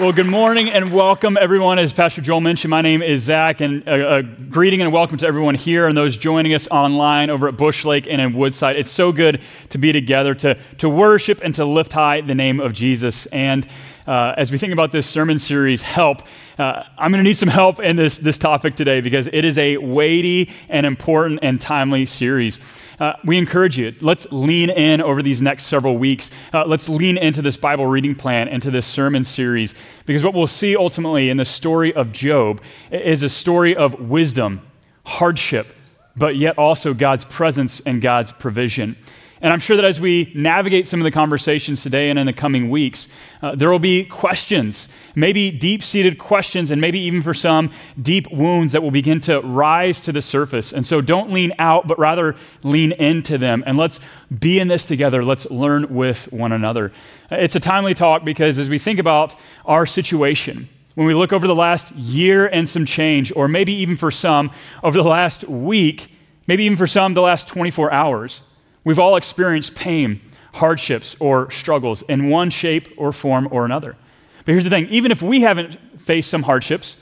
Well, good morning and welcome, everyone. As Pastor Joel mentioned, my name is Zach, and a, a, greeting and welcome to everyone here and those joining us online over at Bush Lake and in Woodside. It's so good to be together to, to worship and to lift high the name of Jesus. And uh, as we think about this sermon series, help, uh, I'm going to need some help in this, this topic today because it is a weighty and important and timely series uh, we encourage you, let's lean in over these next several weeks. Uh, let's lean into this Bible reading plan, into this sermon series, because what we'll see ultimately in the story of Job is a story of wisdom, hardship, but yet also God's presence and God's provision. And I'm sure that as we navigate some of the conversations today and in the coming weeks, uh, there will be questions, maybe deep seated questions, and maybe even for some, deep wounds that will begin to rise to the surface. And so don't lean out, but rather lean into them. And let's be in this together. Let's learn with one another. It's a timely talk because as we think about our situation, when we look over the last year and some change, or maybe even for some, over the last week, maybe even for some, the last 24 hours, We've all experienced pain, hardships, or struggles in one shape or form or another. But here's the thing even if we haven't faced some hardships,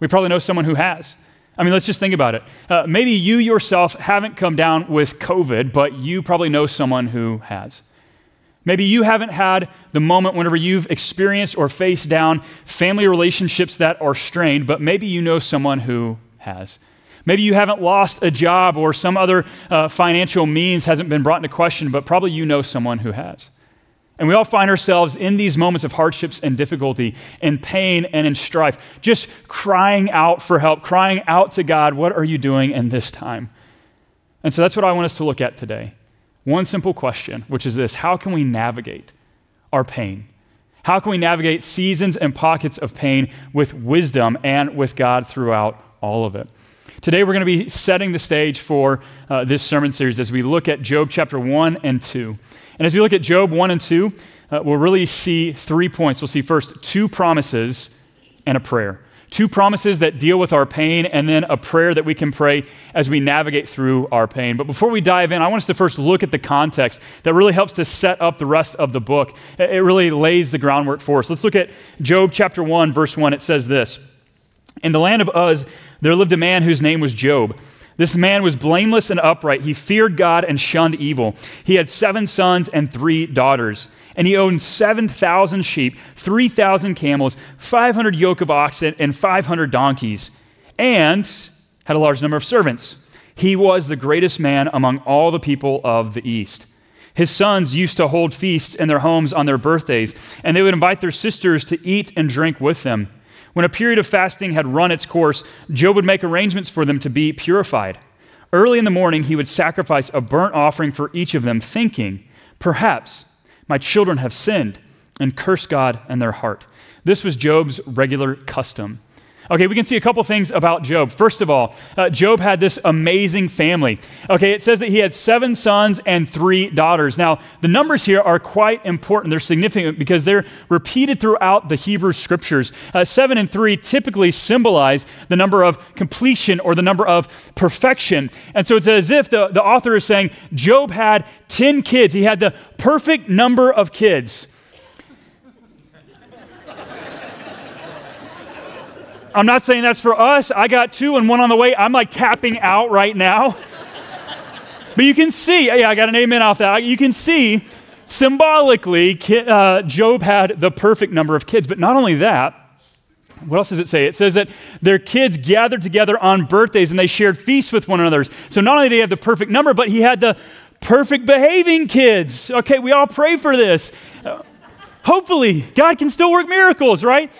we probably know someone who has. I mean, let's just think about it. Uh, maybe you yourself haven't come down with COVID, but you probably know someone who has. Maybe you haven't had the moment whenever you've experienced or faced down family relationships that are strained, but maybe you know someone who has. Maybe you haven't lost a job or some other uh, financial means hasn't been brought into question, but probably you know someone who has. And we all find ourselves in these moments of hardships and difficulty, in pain and in strife, just crying out for help, crying out to God, What are you doing in this time? And so that's what I want us to look at today. One simple question, which is this How can we navigate our pain? How can we navigate seasons and pockets of pain with wisdom and with God throughout all of it? Today, we're going to be setting the stage for uh, this sermon series as we look at Job chapter 1 and 2. And as we look at Job 1 and 2, uh, we'll really see three points. We'll see first two promises and a prayer. Two promises that deal with our pain, and then a prayer that we can pray as we navigate through our pain. But before we dive in, I want us to first look at the context that really helps to set up the rest of the book. It really lays the groundwork for us. Let's look at Job chapter 1, verse 1. It says this In the land of Uz, there lived a man whose name was Job. This man was blameless and upright. He feared God and shunned evil. He had seven sons and three daughters. And he owned 7,000 sheep, 3,000 camels, 500 yoke of oxen, and 500 donkeys, and had a large number of servants. He was the greatest man among all the people of the East. His sons used to hold feasts in their homes on their birthdays, and they would invite their sisters to eat and drink with them. When a period of fasting had run its course, Job would make arrangements for them to be purified. Early in the morning, he would sacrifice a burnt offering for each of them, thinking, Perhaps my children have sinned and cursed God in their heart. This was Job's regular custom. Okay, we can see a couple things about Job. First of all, uh, Job had this amazing family. Okay, it says that he had seven sons and three daughters. Now, the numbers here are quite important. They're significant because they're repeated throughout the Hebrew scriptures. Uh, seven and three typically symbolize the number of completion or the number of perfection. And so it's as if the, the author is saying Job had 10 kids, he had the perfect number of kids. I'm not saying that's for us. I got two and one on the way. I'm like tapping out right now. but you can see, yeah, I got an amen off that. You can see symbolically, uh, Job had the perfect number of kids. But not only that, what else does it say? It says that their kids gathered together on birthdays and they shared feasts with one another. So not only did he have the perfect number, but he had the perfect behaving kids. Okay, we all pray for this. Hopefully, God can still work miracles, right?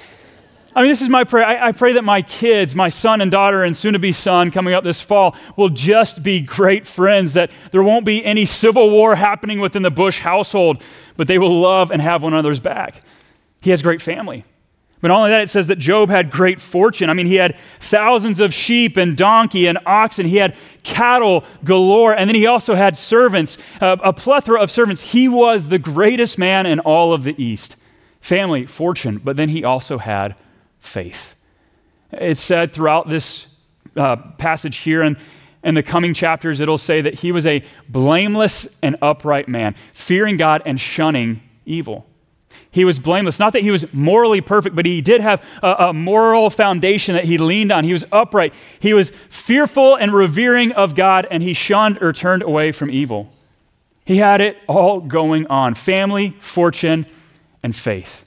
I mean, this is my prayer. I, I, pray that my kids, my son and daughter, and soon to be son coming up this fall, will just be great friends, that there won't be any civil war happening within the Bush household, but they will love and have one another's back. He has great family. But not only that, it says that Job had great fortune. I mean, he had thousands of sheep and donkey and oxen. He had cattle galore. And then he also had servants, uh, a plethora of servants. He was the greatest man in all of the East. Family, fortune, but then he also had faith. It's said throughout this uh, passage here and in the coming chapters, it'll say that he was a blameless and upright man, fearing God and shunning evil. he was blameless. Not that he was morally perfect, but he did have a, a, moral foundation that he leaned on. He was upright. He was fearful and revering of God, and he shunned or turned away from evil. He had it all going on family, fortune, and faith.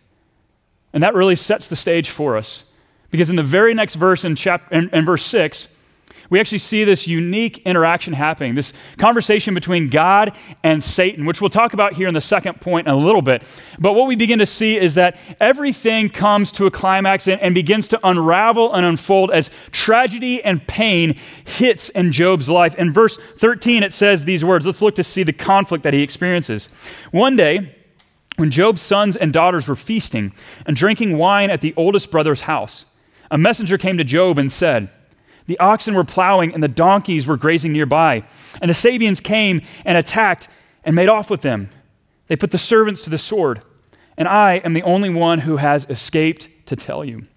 And that really sets the stage for us. Because in the very next verse, in, chap- in, in verse 6, we actually see this unique interaction happening, this conversation between God and Satan, which we'll talk about here in the second point in a little bit. But what we begin to see is that everything comes to a climax and, and begins to unravel and unfold as tragedy and pain hits in Job's life. In verse 13, it says these words. Let's look to see the conflict that he experiences. One day, when Job's sons and daughters were feasting and drinking wine at the oldest brother's house, a messenger came to Job and said, the oxen were plowing and the donkeys were grazing nearby. And the Sabeans came and attacked and made off with them. They put the servants to the sword. And I am the only one who has escaped to tell you.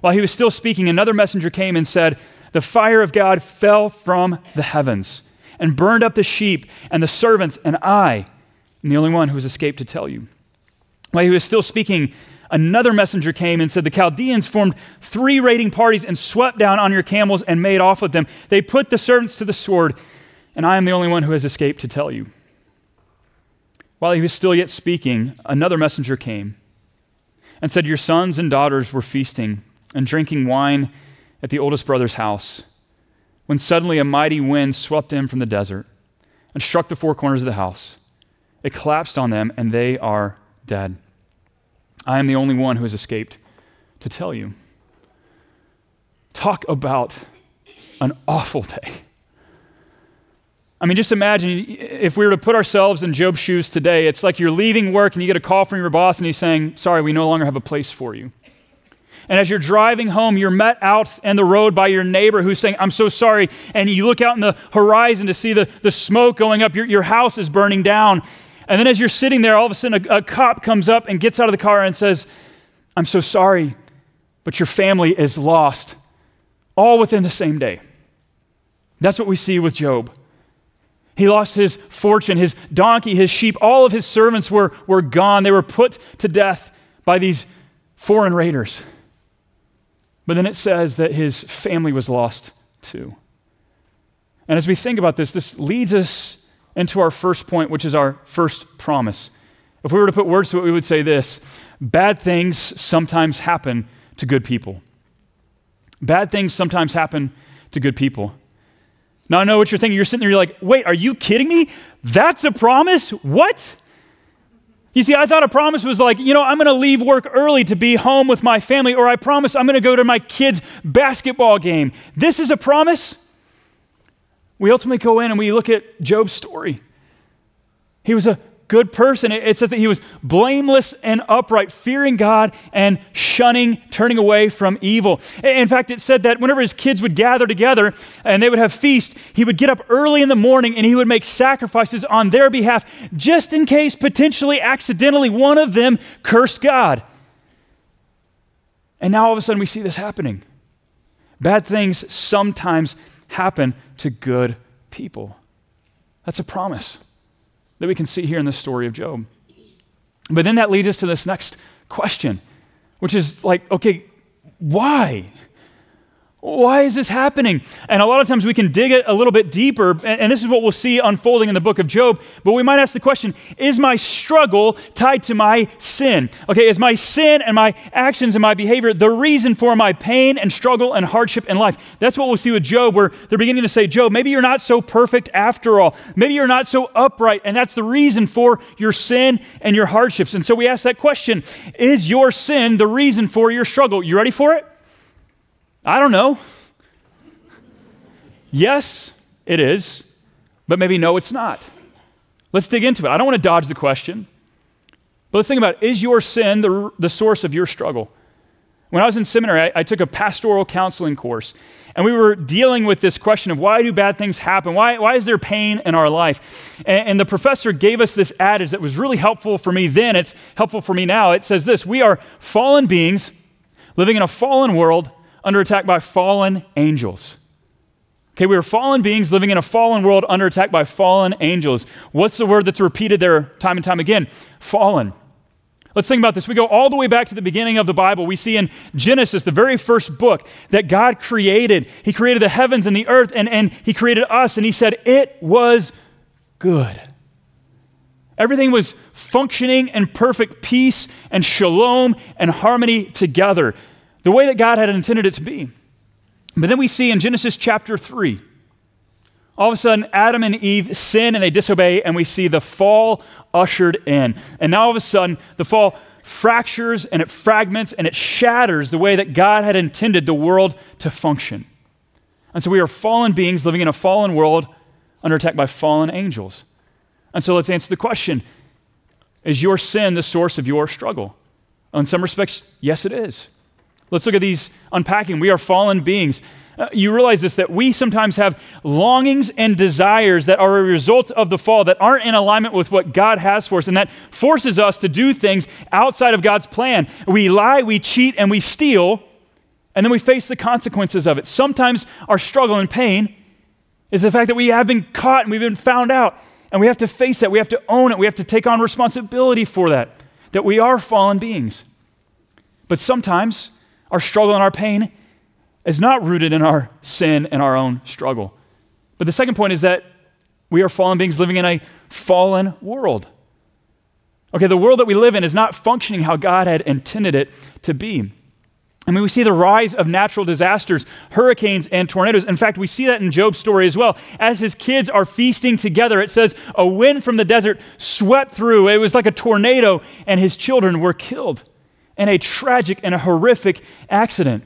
While he was still speaking, another messenger came and said, The fire of God fell from the heavens and burned up the sheep and the servants, and I am the only one who has escaped to tell you. While he was still speaking, another messenger came and said, The Chaldeans formed three raiding parties and swept down on your camels and made off with them. They put the servants to the sword, and I am the only one who has escaped to tell you. While he was still yet speaking, another messenger came and said, Your sons and daughters were feasting and drinking wine at the oldest brother's house, when suddenly a mighty wind swept in from the desert and struck the four corners of the house. It collapsed on them, and they are dead. I am the only one who has escaped to tell you. Talk about an awful day. I mean, just imagine if we were to put ourselves in Job's shoes today, it's like you're leaving work and you get a call from your boss and he's saying, Sorry, we no longer have a place for you. And as you're driving home, you're met out in the road by your neighbor who's saying, I'm so sorry. And you look out in the horizon to see the, the smoke going up. Your, your house is burning down. And then as you're sitting there, all of a sudden a, a cop comes up and gets out of the car and says, I'm so sorry, but your family is lost, all within the same day. That's what we see with Job. He lost his fortune, his donkey, his sheep, all of his servants were, were gone. They were put to death by these foreign raiders. But then it says that his family was lost too. And as we think about this, this leads us into our first point, which is our first promise. If we were to put words to it, we would say this bad things sometimes happen to good people. Bad things sometimes happen to good people. Now, I know what you're thinking. You're sitting there, you're like, wait, are you kidding me? That's a promise? What? You see, I thought a promise was like, you know, I'm going to leave work early to be home with my family, or I promise I'm going to go to my kid's basketball game. This is a promise? We ultimately go in and we look at Job's story. He was a good person. It says that he was blameless and upright, fearing God and shunning, turning away from evil. In fact, it said that whenever his kids would gather together and they would have feast, he would get up early in the morning and he would make sacrifices on their behalf, just in case potentially accidentally one of them cursed God. And now all of a sudden we see this happening. Bad things sometimes happen to good people. That's a promise that we can see here in the story of Job. But then that leads us to this next question, which is like, okay, why? Why is this happening? And a lot of times we can dig it a little bit deeper, and this is what we'll see unfolding in the book of Job. But we might ask the question Is my struggle tied to my sin? Okay, is my sin and my actions and my behavior the reason for my pain and struggle and hardship in life? That's what we'll see with Job, where they're beginning to say, Job, maybe you're not so perfect after all. Maybe you're not so upright, and that's the reason for your sin and your hardships. And so we ask that question Is your sin the reason for your struggle? You ready for it? I don't know. Yes, it is, but maybe no, it's not. Let's dig into it. I don't want to dodge the question, but let's think about it. is your sin the, the source of your struggle? When I was in seminary, I, I, took a pastoral counseling course, and we were dealing with this question of why do bad things happen? Why, why is there pain in our life? And, and the professor gave us this adage that was really helpful for me then. It's helpful for me now. It says this We are fallen beings living in a fallen world under attack by fallen angels. Okay, we are fallen beings living in a fallen world under attack by fallen angels. What's the word that's repeated there time and time again? Fallen. Let's think about this. We go all the way back to the beginning of the Bible. We see in Genesis, the very first book, that God created. He created the heavens and the earth, and, and He created us, and He said, It was good. Everything was functioning in perfect peace and shalom and harmony together, the way that God had intended it to be. But then we see in Genesis chapter 3, all of a sudden, Adam and Eve sin and they disobey, and we see the fall ushered in. And now all of a sudden, the fall fractures and it fragments and it shatters the way that God had intended the world to function. And so we are fallen beings living in a fallen world under attack by fallen angels. And so let's answer the question Is your sin the source of your struggle? In some respects, yes, it is. Let's look at these unpacking. We are fallen beings. Uh, you realize this that we sometimes have longings and desires that are a result of the fall that aren't in alignment with what God has for us, and that forces us to do things outside of God's plan. We lie, we cheat, and we steal, and then we face the consequences of it. Sometimes our struggle and pain is the fact that we have been caught and we've been found out, and we have to face that. We have to own it. We have to take on responsibility for that, that we are fallen beings. But sometimes our struggle and our pain is not rooted in our sin and our own struggle. But the second point is that we are fallen beings living in a fallen world. Okay, the world that we live in is not functioning how God had intended it to be. I mean, we see the rise of natural disasters, hurricanes, and tornadoes. In fact, we see that in Job's story as well. As his kids are feasting together, it says, A wind from the desert swept through. It was like a tornado, and his children were killed in a tragic and a horrific accident.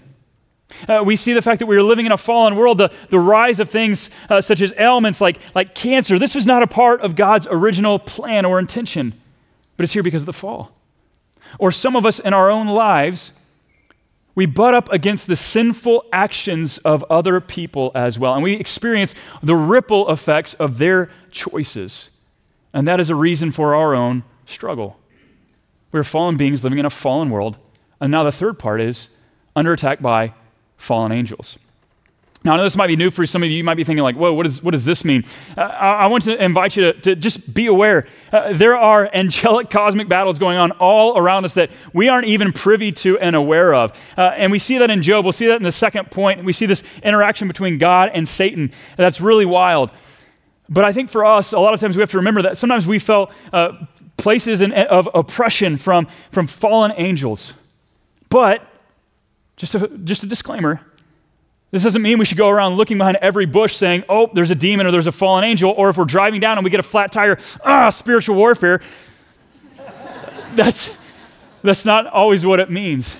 Uh, we see the fact that we are living in a fallen world, the, the rise of things uh, such as ailments like, like cancer. This was not a part of God's original plan or intention, but it's here because of the fall. Or some of us in our own lives, we butt up against the sinful actions of other people as well, and we experience the ripple effects of their choices. And that is a reason for our own struggle. We're fallen beings living in a fallen world. And now the third part is under attack by fallen angels. Now, I know this might be new for some of you. You might be thinking, like, whoa, what, is, what does this mean? Uh, I, I, want to invite you to, to just be aware. Uh, there are angelic cosmic battles going on all around us that we aren't even privy to and aware of. Uh, and we see that in Job. We'll see that in the second point. We see this interaction between God and Satan. That's really wild. But I think for us, a lot of times we have to remember that sometimes we felt uh, places in, of oppression from, from fallen angels. But just a, just a disclaimer. This doesn't mean we should go around looking behind every bush saying, oh, there's a demon or there's a fallen angel, or if we're driving down and we get a flat tire, ah, spiritual warfare. that's, that's not always what it means.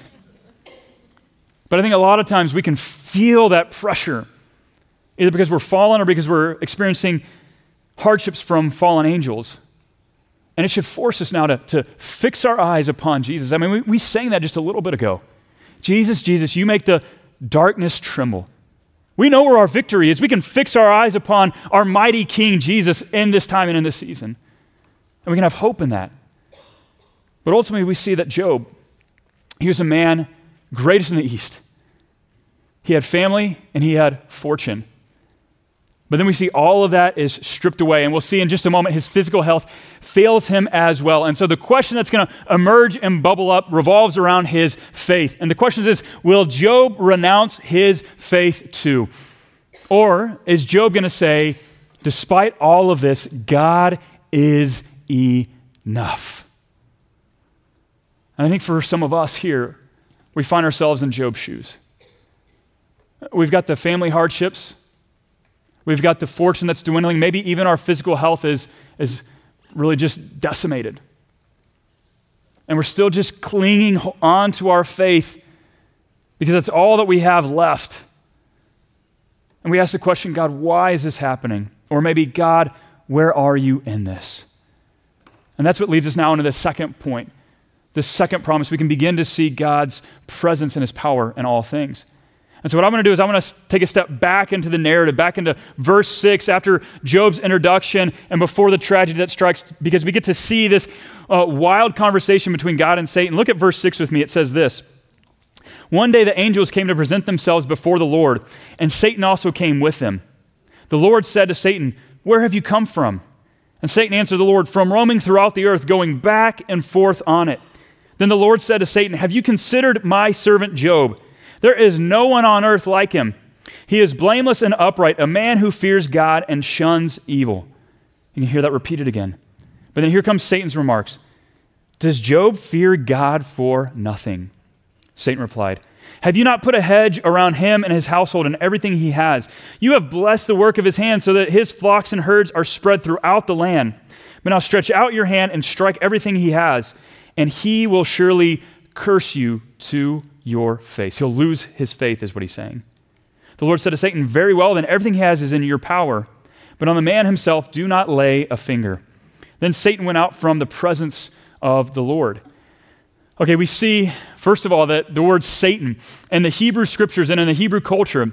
But I think a lot of times we can feel that pressure, either because we're fallen or because we're experiencing hardships from fallen angels. And it should force us now to, to fix our eyes upon Jesus. I mean, we, we sang that just a little bit ago. Jesus, Jesus, you make the darkness tremble. We know where our victory is. We can fix our eyes upon our mighty King Jesus in this time and in this season. And we can have hope in that. But ultimately, we see that Job, he was a man greatest in the East. He had family and he had fortune. But then we see all of that is stripped away. And we'll see in just a moment his physical health fails him as well. And so the question that's going to emerge and bubble up revolves around his faith. And the question is Will Job renounce his faith too? Or is Job going to say, despite all of this, God is enough? And I think for some of us here, we find ourselves in Job's shoes. We've got the family hardships We've got the fortune that's dwindling. Maybe even our physical health is, is really just decimated. And we're still just clinging on to our faith because that's all that we have left. And we ask the question God, why is this happening? Or maybe, God, where are you in this? And that's what leads us now into the second point, the second promise. We can begin to see God's presence and his power in all things. And so, what I'm going to do is I'm going to take a step back into the narrative, back into verse 6 after Job's introduction and before the tragedy that strikes, because we get to see this uh, wild conversation between God and Satan. Look at verse 6 with me. It says this One day the angels came to present themselves before the Lord, and Satan also came with them. The Lord said to Satan, Where have you come from? And Satan answered the Lord, From roaming throughout the earth, going back and forth on it. Then the Lord said to Satan, Have you considered my servant Job? There is no one on earth like him. He is blameless and upright, a man who fears God and shuns evil. You can hear that repeated again. But then here comes Satan's remarks Does Job fear God for nothing? Satan replied, Have you not put a hedge around him and his household and everything he has? You have blessed the work of his hands so that his flocks and herds are spread throughout the land. But now stretch out your hand and strike everything he has and he will surely curse you to your face. He'll lose his faith, is what he's saying. The Lord said to Satan, Very well, then everything he has is in your power, but on the man himself do not lay a finger. Then Satan went out from the presence of the Lord. Okay, we see, first of all, that the word Satan in the Hebrew scriptures and in the Hebrew culture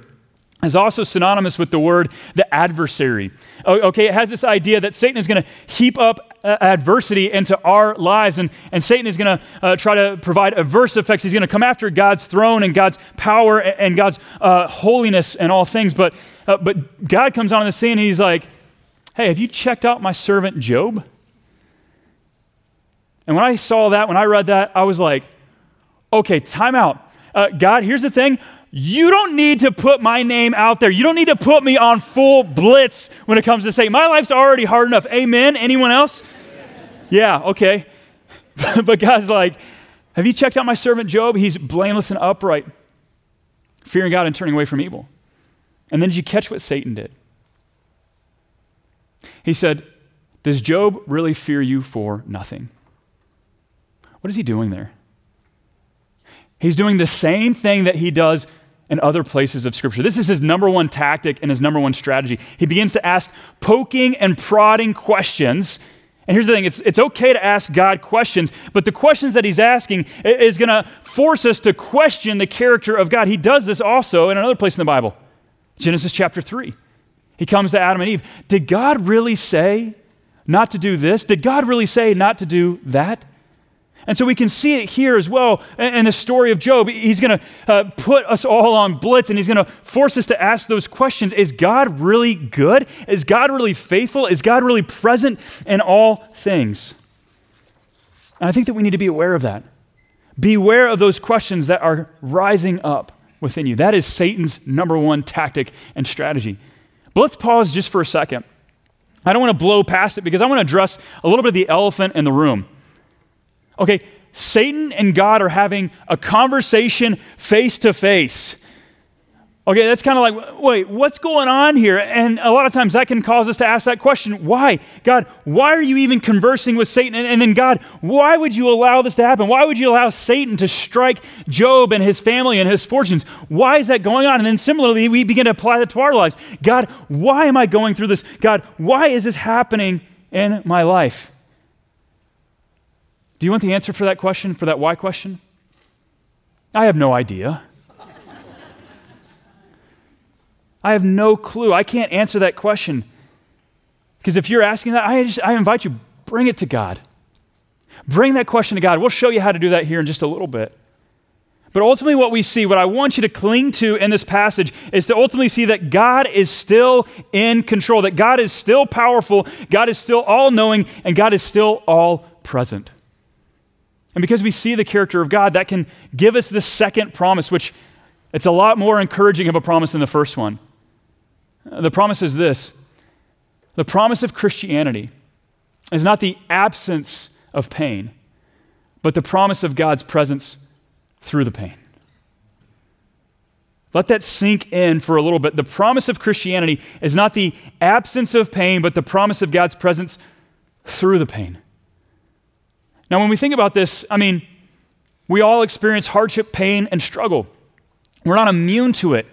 is also synonymous with the word the adversary. Okay, it has this idea that Satan is going to heap up uh, adversity into our lives, and, and Satan is going to uh, try to provide adverse effects. He's going to come after God's throne and God's power and, God's uh, holiness and all things. But, uh, but God comes on the scene and he's like, Hey, have you checked out my servant Job? And when I saw that, when I read that, I was like, Okay, time out. Uh, God, here's the thing you don't need to put my name out there. You don't need to put me on full blitz when it comes to saying my life's already hard enough. Amen. Anyone else? Yeah, okay. but God's like, have you checked out my servant Job? He's blameless and upright, fearing God and turning away from evil. And then did you catch what Satan did? He said, Does Job really fear you for nothing? What is he doing there? He's doing the same thing that he does in other places of Scripture. This is his number one tactic and his number one strategy. He begins to ask poking and prodding questions. And here's the thing it's, it's okay to ask God questions, but the questions that he's asking is going to force us to question the character of God. He does this also in another place in the Bible Genesis chapter 3. He comes to Adam and Eve. Did God really say not to do this? Did God really say not to do that? And so we can see it here as well in the story of Job. He's going to uh, put us all on blitz and he's going to force us to ask those questions Is God really good? Is God really faithful? Is God really present in all things? And I think that we need to be aware of that. Beware of those questions that are rising up within you. That is Satan's number one tactic and strategy. But let's pause just for a second. I don't want to blow past it because I want to address a little bit of the elephant in the room. Okay, Satan and God are having a conversation face to face. Okay, that's kind of like, wait, what's going on here? And a lot of times that can cause us to ask that question why? God, why are you even conversing with Satan? And, and, then, God, why would you allow this to happen? Why would you allow Satan to strike Job and his family and his fortunes? Why is that going on? And then, similarly, we begin to apply that to our lives. God, why am I going through this? God, why is this happening in my life? Do you want the answer for that question, for that why question? I have no idea. I have no clue. I can't answer that question. Because if you're asking that, I, just, I invite you, bring it to God. Bring that question to God. We'll show you how to do that here in just a little bit. But ultimately, what we see, what I want you to cling to in this passage, is to ultimately see that God is still in control, that God is still powerful, God is still all knowing, and God is still all present. And because we see the character of God, that can give us the second promise, which it's a lot more encouraging of a promise than the first one. Uh, the promise is this the promise of Christianity is not the absence of pain, but the promise of God's presence through the pain. Let that sink in for a little bit. The promise of Christianity is not the absence of pain, but the promise of God's presence through the pain. Now, when we think about this, I mean, we all experience hardship, pain, and struggle. We're not immune to it.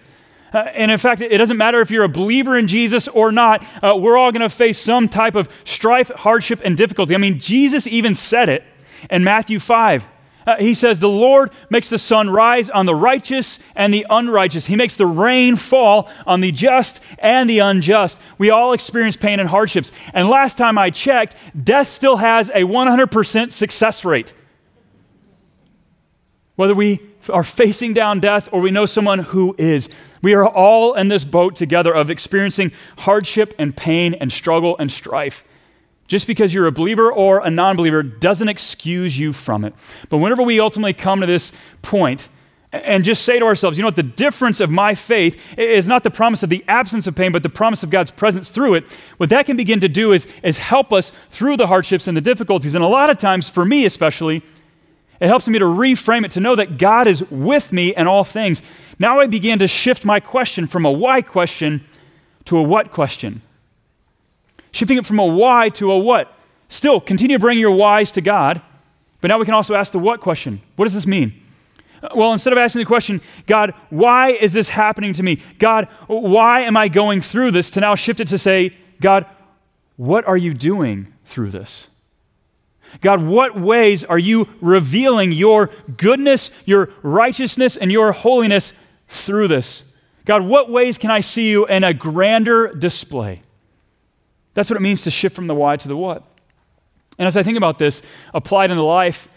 Uh, and in fact, it doesn't matter if you're a believer in Jesus or not, uh, we're all going to face some type of strife, hardship, and difficulty. I mean, Jesus even said it in Matthew 5. Uh, he says, The Lord makes the sun rise on the righteous and the unrighteous. He makes the rain fall on the just and the unjust. We all experience pain and hardships. And last time I checked, death still has a 100% success rate. Whether we are facing down death or we know someone who is, we are all in this boat together of experiencing hardship and pain and struggle and strife. Just because you're a believer or a non believer doesn't excuse you from it. But whenever we ultimately come to this point and just say to ourselves, you know what, the difference of my faith is not the promise of the absence of pain, but the promise of God's presence through it, what that can begin to do is, is help us through the hardships and the difficulties. And a lot of times, for me especially, it helps me to reframe it to know that God is with me in all things. Now I begin to shift my question from a why question to a what question. Shifting it from a why to a what. Still, continue to bring your whys to God, but now we can also ask the what question. What does this mean? Uh, well, instead of asking the question, God, why is this happening to me? God, why am I going through this? To now shift it to say, God, what are you doing through this? God, what ways are you revealing your goodness, your righteousness, and your holiness through this? God, what ways can I see you in a grander display? That's what it means to shift from the why to the what. And as I think about this applied in the life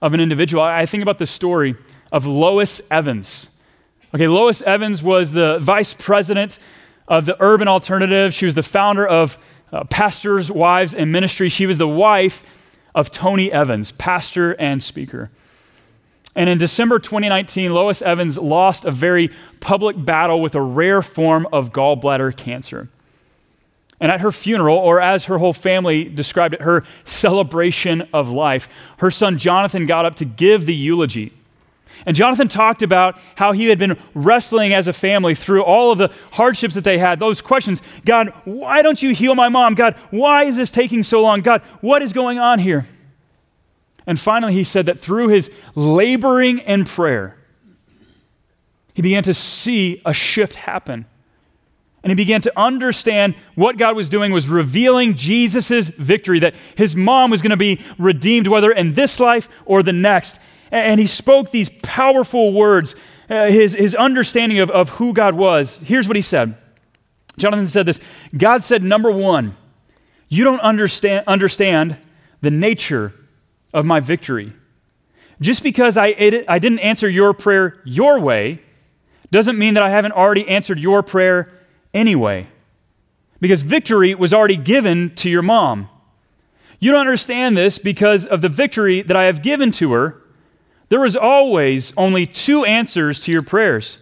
of an individual, I think about the story of Lois Evans. Okay, Lois Evans was the vice president of the Urban Alternative. She was the founder of uh, Pastors' Wives and Ministry. She was the wife of Tony Evans, pastor and speaker. And in December 2019, Lois Evans lost a very public battle with a rare form of gallbladder cancer. And at her funeral, or as her whole family described it, her celebration of life, her son Jonathan got up to give the eulogy. And Jonathan talked about how he had been wrestling as a family through all of the hardships that they had, those questions God, why don't you heal my mom? God, why is this taking so long? God, what is going on here? And finally, he said that through his laboring in prayer, he began to see a shift happen. And he began to understand what God was doing was revealing Jesus' victory, that his mom was going to be redeemed, whether in this life or the next. And he spoke these powerful words, uh, his, his understanding of, of who God was. Here's what he said Jonathan said this God said, number one, you don't understand, understand the nature of my victory. Just because I, I didn't answer your prayer your way doesn't mean that I haven't already answered your prayer anyway, because victory was already given to your mom. You don't understand this because of the victory that I have given to her. There was always only two answers to your prayers.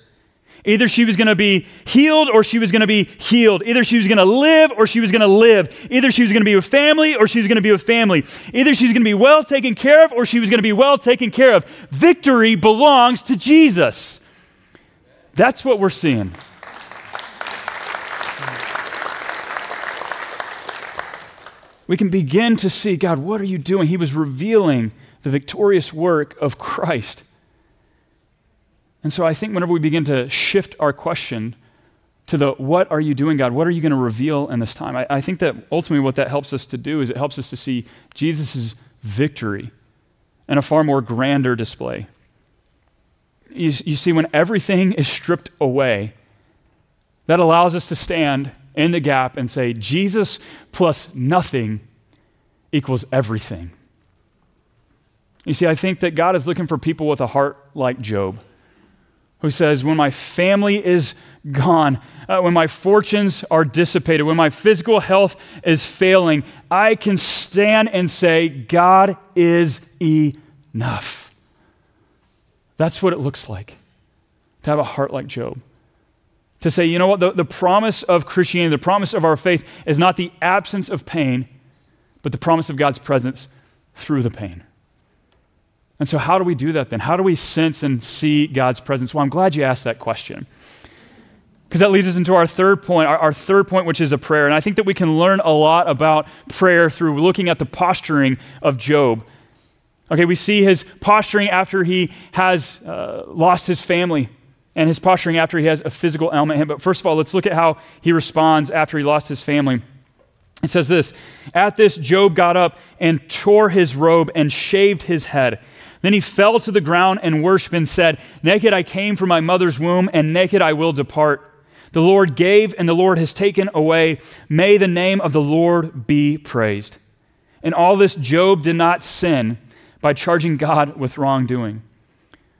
Either she was going to be healed or she was going to be healed. Either she was going to live or she was going to live. Either she was going to be with family or she was going to be with family. Either she was going to be well taken care of or she was going to be well taken care of. Victory belongs to Jesus. That's what we're seeing. We can begin to see God, what are you doing? He was revealing the victorious work of Christ. And so I think whenever we begin to shift our question to the what are you doing, God? What are you going to reveal in this time? I, I think that ultimately what that helps us to do is it helps us to see Jesus' victory in a far more grander display. You, you see, when everything is stripped away, that allows us to stand in the gap and say, Jesus plus nothing equals everything. You see, I think that God is looking for people with a heart like Job, who says, When my family is gone, uh, when my fortunes are dissipated, when my physical health is failing, I can stand and say, God is enough. That's what it looks like to have a heart like Job to say, you know what, the, the promise of Christianity, the promise of our faith is not the absence of pain, but the promise of God's presence through the pain. And so, how do we do that then? How do we sense and see God's presence? Well, I'm glad you asked that question. Because that leads us into our third point, our, our, third point, which is a prayer. And I think that we can learn a lot about prayer through looking at the posturing of Job. Okay, we see his posturing after he has uh, lost his family and his posturing after he has a physical ailment. But first of all, let's look at how he responds after he lost his family. It says this At this, Job got up and tore his robe and shaved his head. Then he fell to the ground and worshiped and said, Naked I came from my mother's womb, and naked I will depart. The Lord gave, and the Lord has taken away. May the name of the Lord be praised. In all this, Job did not sin by charging God with wrongdoing.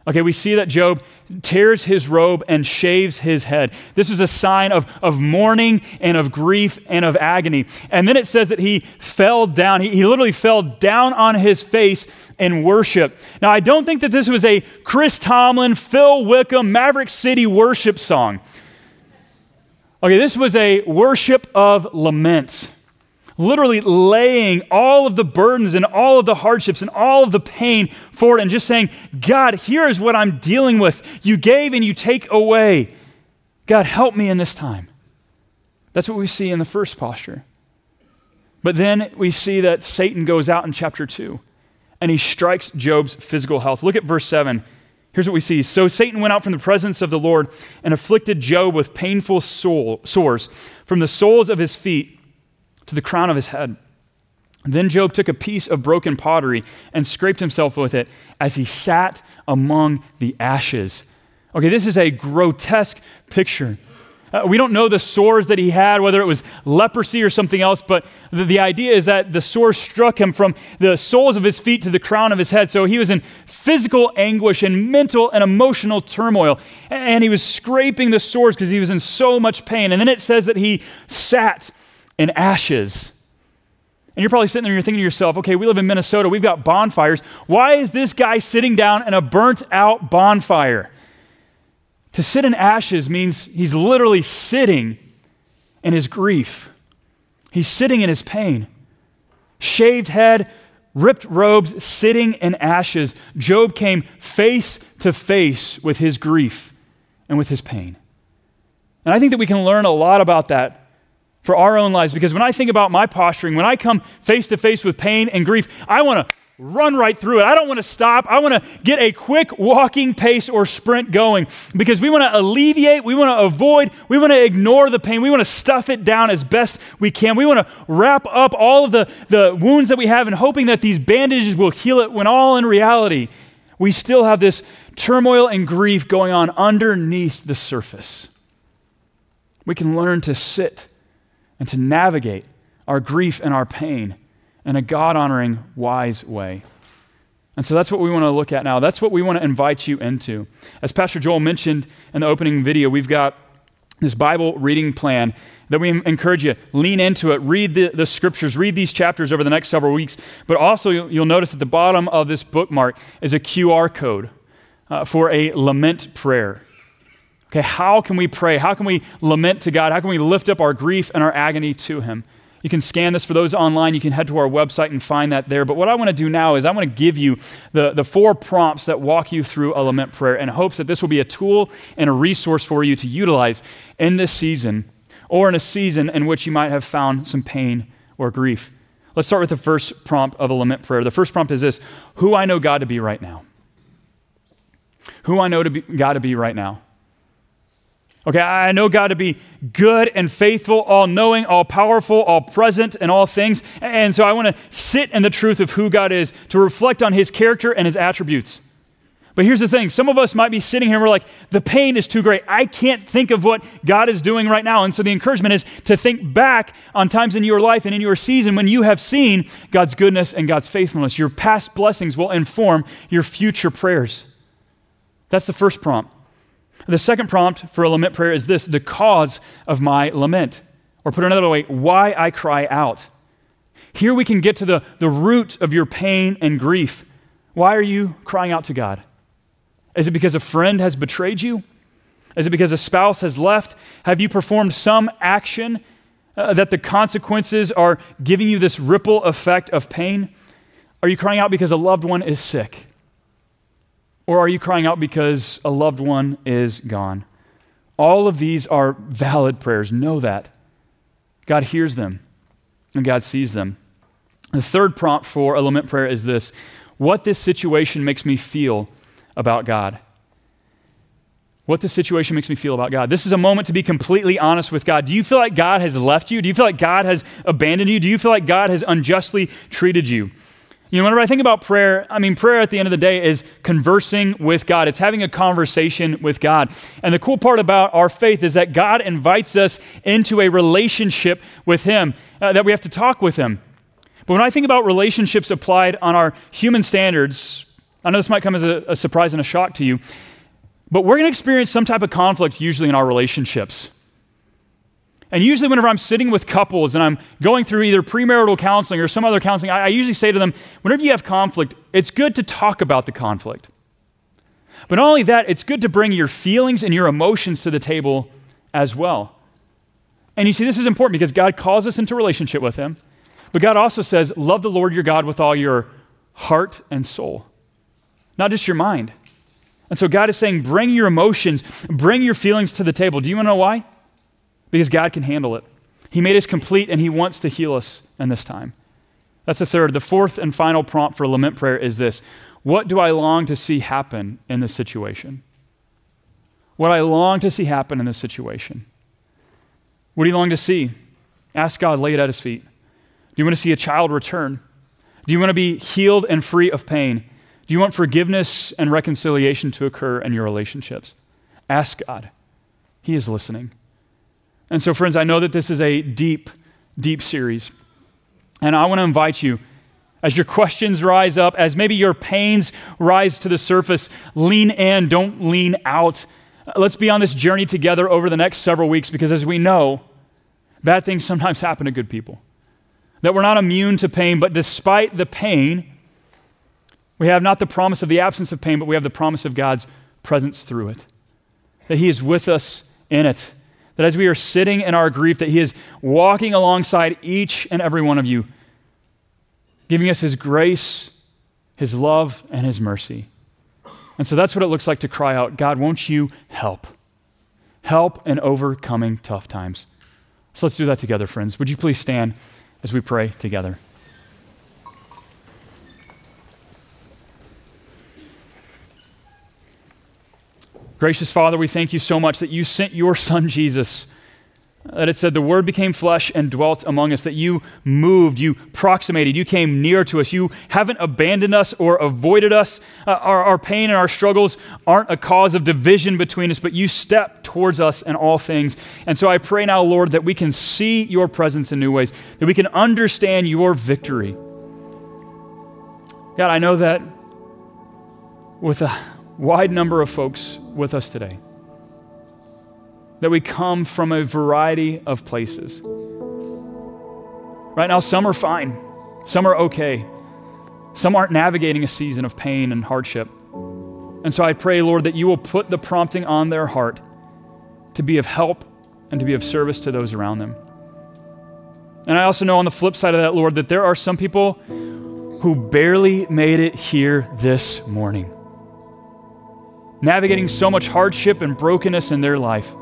Okay, we see that Job tears his robe and shaves his head. This is a sign of, of mourning and of grief and of agony. And then it says that he fell down. He, he literally fell down on his face in worship. Now, I don't think that this was a Chris Tomlin, Phil Wickham, Maverick City worship song. Okay, this was a worship of lament literally laying all of the burdens and all of the hardships and all of the pain forward and just saying, God, here is what I'm dealing with. You gave and you take away. God, help me in this time. That's what we see in the first posture. But then we see that Satan goes out in chapter 2 and he strikes Job's physical health. Look at verse 7. Here's what we see. So Satan went out from the presence of the Lord and afflicted Job with painful sores from the soles of his feet to the crown of his head. Then Job took a piece of broken pottery and scraped himself with it as he sat among the ashes. Okay, this is a grotesque picture. Uh, we don't know the sores that he had, whether it was leprosy or something else, but the, the idea is that the sores struck him from the soles of his feet to the crown of his head. So he was in physical anguish and mental and emotional turmoil. And he was scraping the sores because he was in so much pain. And then it says that he sat and ashes. And you're probably sitting there and you're thinking to yourself, okay, we live in Minnesota, we've got bonfires. Why is this guy sitting down in a burnt out bonfire? To sit in ashes means he's literally sitting in his grief, he's sitting in his pain. Shaved head, ripped robes, sitting in ashes. Job came face to face with his grief and with his pain. And I think that we can learn a lot about that for our own lives. Because when I think about my posturing, when I come face to face with pain and grief, I want to run right through it. I don't want to stop. I want to get a quick walking pace or sprint going because we want to alleviate, we want to avoid, we want to ignore the pain. We want to stuff it down as best we can. We want to wrap up all of the, the wounds that we have and hoping that these bandages will heal it when all in reality, we still have this turmoil and grief going on underneath the surface. We can learn to sit and to navigate our grief and our pain in a God honoring, wise way. And so that's what we want to look at now. That's what we want to invite you into. As Pastor Joel mentioned in the opening video, we've got this Bible reading plan that we encourage you lean into it read the, the scriptures read these chapters over the next several weeks but also you'll, you'll notice at the bottom of this bookmark is a qr code uh, for a lament prayer Okay, how can we pray? How can we lament to God? How can we lift up our grief and our agony to Him? You can scan this for those online. You can head to our website and find that there. But what I want to do now is I want to give you the, the four prompts that walk you through a lament prayer in hopes that this will be a tool and a resource for you to utilize in this season or in a season in which you might have found some pain or grief. Let's start with the first prompt of a lament prayer. The first prompt is this Who I know God to be right now. Who I know to be, God to be right now. Okay, I know God to be good and faithful, all knowing, all powerful, all present in all things. And so I want to sit in the truth of who God is, to reflect on his character and his attributes. But here's the thing some of us might be sitting here and we're like, the pain is too great. I can't think of what God is doing right now. And so the encouragement is to think back on times in your life and in your season when you have seen God's goodness and God's faithfulness. Your past blessings will inform your future prayers. That's the first prompt. The second prompt for a lament prayer is this the cause of my lament. Or put another way, why I cry out. Here we can get to the, the root of your pain and grief. Why are you crying out to God? Is it because a friend has betrayed you? Is it because a spouse has left? Have you performed some action uh, that the consequences are giving you this ripple effect of pain? Are you crying out because a loved one is sick? Or are you crying out because a loved one is gone? All of these are valid prayers. Know that. God hears them and God sees them. The third prompt for a lament prayer is this What this situation makes me feel about God. What this situation makes me feel about God. This is a moment to be completely honest with God. Do you feel like God has left you? Do you feel like God has abandoned you? Do you feel like God has unjustly treated you? You know, whenever I think about prayer, I mean, prayer at the end of the day is conversing with God. It's having a conversation with God. And the cool part about our faith is that God invites us into a relationship with Him, uh, that we have to talk with Him. But when I think about relationships applied on our human standards, I know this might come as a, a surprise and a shock to you, but we're going to experience some type of conflict usually in our relationships. And usually, whenever I'm sitting with couples and I'm going through either premarital counseling or some other counseling, I, I, usually say to them, whenever you have conflict, it's good to talk about the conflict. But not only that, it's good to bring your feelings and your emotions to the table as well. And you see, this is important because God calls us into relationship with Him. But God also says, love the Lord your God with all your heart and soul, not just your mind. And so God is saying, bring your emotions, bring your feelings to the table. Do you want to know why? Because God can handle it. He made us complete and He wants to heal us in this time. That's the third. The fourth and final prompt for lament prayer is this What do I long to see happen in this situation? What I long to see happen in this situation. What do you long to see? Ask God, lay it at His feet. Do you want to see a child return? Do you want to be healed and free of pain? Do you want forgiveness and reconciliation to occur in your relationships? Ask God. He is listening. And so, friends, I know that this is a deep, deep series. And I want to invite you, as your questions rise up, as maybe your pains rise to the surface, lean in, don't lean out. Let's be on this journey together over the next several weeks because, as we know, bad things sometimes happen to good people. That we're not immune to pain, but despite the pain, we have not the promise of the absence of pain, but we have the promise of God's presence through it. That He is with us in it. That as we are sitting in our grief, that He is walking alongside each and every one of you, giving us His grace, His love, and His mercy. And so that's what it looks like to cry out God, won't you help? Help in overcoming tough times. So let's do that together, friends. Would you please stand as we pray together? Gracious Father, we thank you so much that you sent your Son Jesus. That it said, the Word became flesh and dwelt among us, that you moved, you proximated, you came near to us. You haven't abandoned us or avoided us. Uh, our, our pain and our struggles aren't a cause of division between us, but you step towards us in all things. And so I pray now, Lord, that we can see your presence in new ways, that we can understand your victory. God, I know that with a wide number of folks with us today. That we come from a variety of places. Right now, some are fine, some are okay, some aren't navigating a season of pain and hardship. And so I pray, Lord, that you will put the prompting on their heart to be of help and to be of service to those around them. And I also know on the flip side of that, Lord, that there are some people who barely made it here this morning navigating so much hardship and brokenness in their life.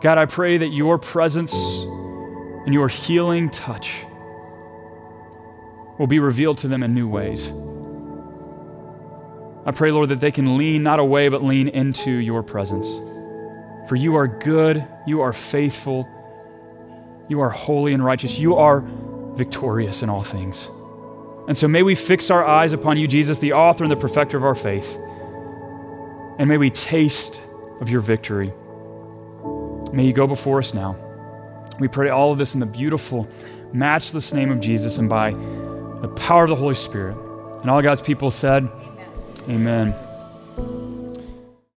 God, I pray that your presence and your healing touch will be revealed to them in new ways. I pray, Lord, that they can lean not away, but lean into your presence. For you are good, you are faithful, you are holy and righteous, you are victorious in all things. And so may we fix our eyes upon you, Jesus, the author and the perfecter of our faith. And may we taste of your victory. May you go before us now. We pray all of this in the beautiful, matchless name of Jesus and by the power of the Holy Spirit. And all God's people said, Amen. Amen.